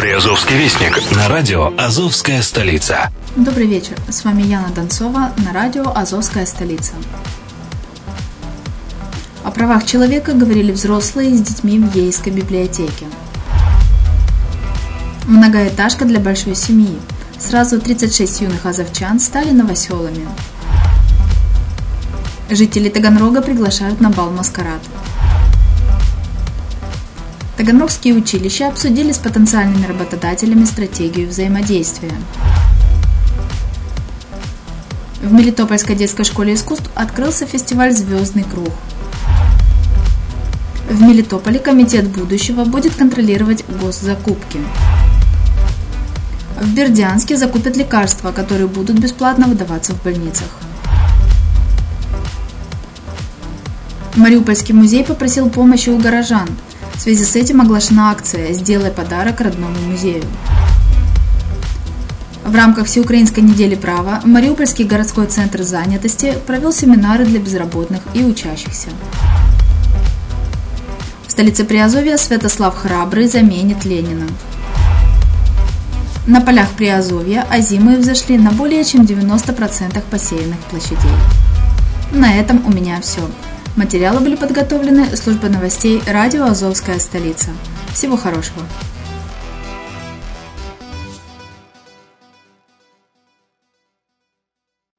Приазовский вестник на радио «Азовская столица». Добрый вечер. С вами Яна Донцова на радио «Азовская столица». О правах человека говорили взрослые с детьми в Ейской библиотеке. Многоэтажка для большой семьи. Сразу 36 юных азовчан стали новоселами. Жители Таганрога приглашают на бал «Маскарад». Таганрогские училища обсудили с потенциальными работодателями стратегию взаимодействия. В Мелитопольской детской школе искусств открылся фестиваль «Звездный круг». В Мелитополе Комитет будущего будет контролировать госзакупки. В Бердянске закупят лекарства, которые будут бесплатно выдаваться в больницах. Мариупольский музей попросил помощи у горожан – в связи с этим оглашена акция «Сделай подарок родному музею». В рамках Всеукраинской недели права Мариупольский городской центр занятости провел семинары для безработных и учащихся. В столице Приазовья Святослав Храбрый заменит Ленина. На полях Приазовья озимые взошли на более чем 90% посеянных площадей. На этом у меня все. Материалы были подготовлены службой новостей радио «Азовская столица». Всего хорошего!